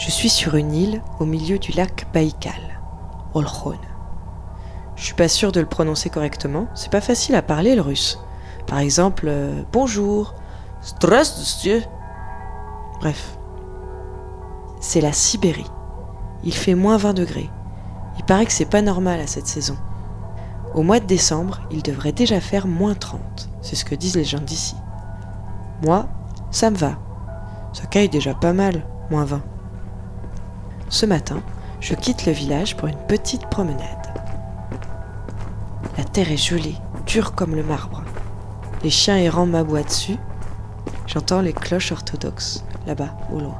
Je suis sur une île au milieu du lac Baïkal, Olkhon. Je suis pas sûr de le prononcer correctement, c'est pas facile à parler le russe. Par exemple, euh, bonjour, Dieu. Bref, c'est la Sibérie. Il fait moins 20 degrés. Il paraît que c'est pas normal à cette saison. Au mois de décembre, il devrait déjà faire moins 30. C'est ce que disent les gens d'ici. Moi, ça me va. Ça caille déjà pas mal, moins 20. Ce matin, je quitte le village pour une petite promenade. La terre est gelée, dure comme le marbre. Les chiens errants m'aboient dessus. J'entends les cloches orthodoxes, là-bas, au loin.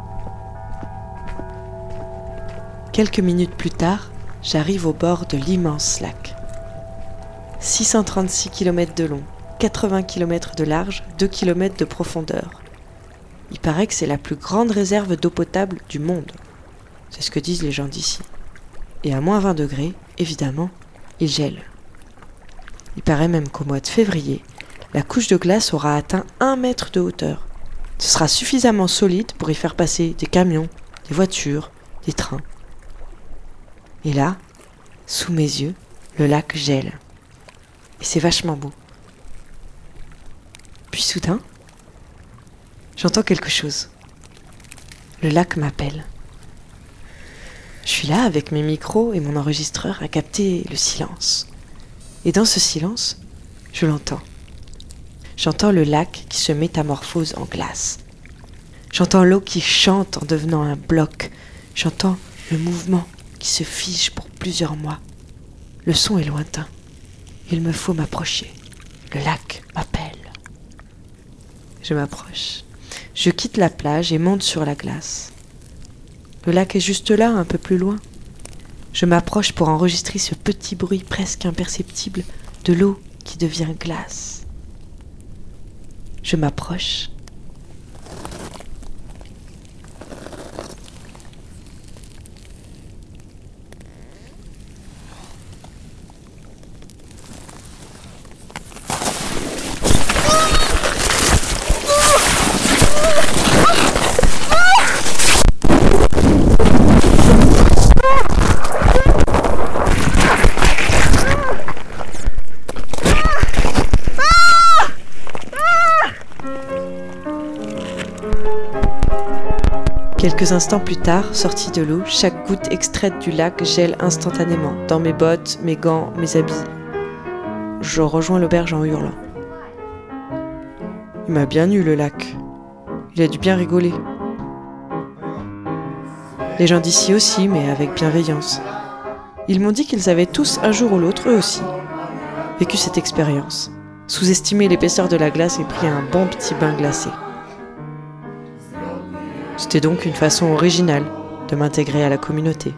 Quelques minutes plus tard, j'arrive au bord de l'immense lac. 636 km de long, 80 km de large, 2 km de profondeur. Il paraît que c'est la plus grande réserve d'eau potable du monde. C'est ce que disent les gens d'ici. Et à moins 20 degrés, évidemment, il gèle. Il paraît même qu'au mois de février, la couche de glace aura atteint 1 mètre de hauteur. Ce sera suffisamment solide pour y faire passer des camions, des voitures, des trains. Et là, sous mes yeux, le lac gèle. Et c'est vachement beau. Puis soudain, j'entends quelque chose. Le lac m'appelle. Je suis là avec mes micros et mon enregistreur à capter le silence. Et dans ce silence, je l'entends. J'entends le lac qui se métamorphose en glace. J'entends l'eau qui chante en devenant un bloc. J'entends le mouvement qui se fige pour plusieurs mois. Le son est lointain. Il me faut m'approcher. Le lac m'appelle. Je m'approche. Je quitte la plage et monte sur la glace. Le lac est juste là, un peu plus loin. Je m'approche pour enregistrer ce petit bruit presque imperceptible de l'eau qui devient glace. Je m'approche Quelques instants plus tard, sorti de l'eau, chaque goutte extraite du lac gèle instantanément, dans mes bottes, mes gants, mes habits. Je rejoins l'auberge en hurlant. Il m'a bien eu le lac. Il a dû bien rigoler. Les gens d'ici aussi, mais avec bienveillance. Ils m'ont dit qu'ils avaient tous, un jour ou l'autre, eux aussi, vécu cette expérience, sous-estimé l'épaisseur de la glace et pris un bon petit bain glacé. C'était donc une façon originale de m'intégrer à la communauté.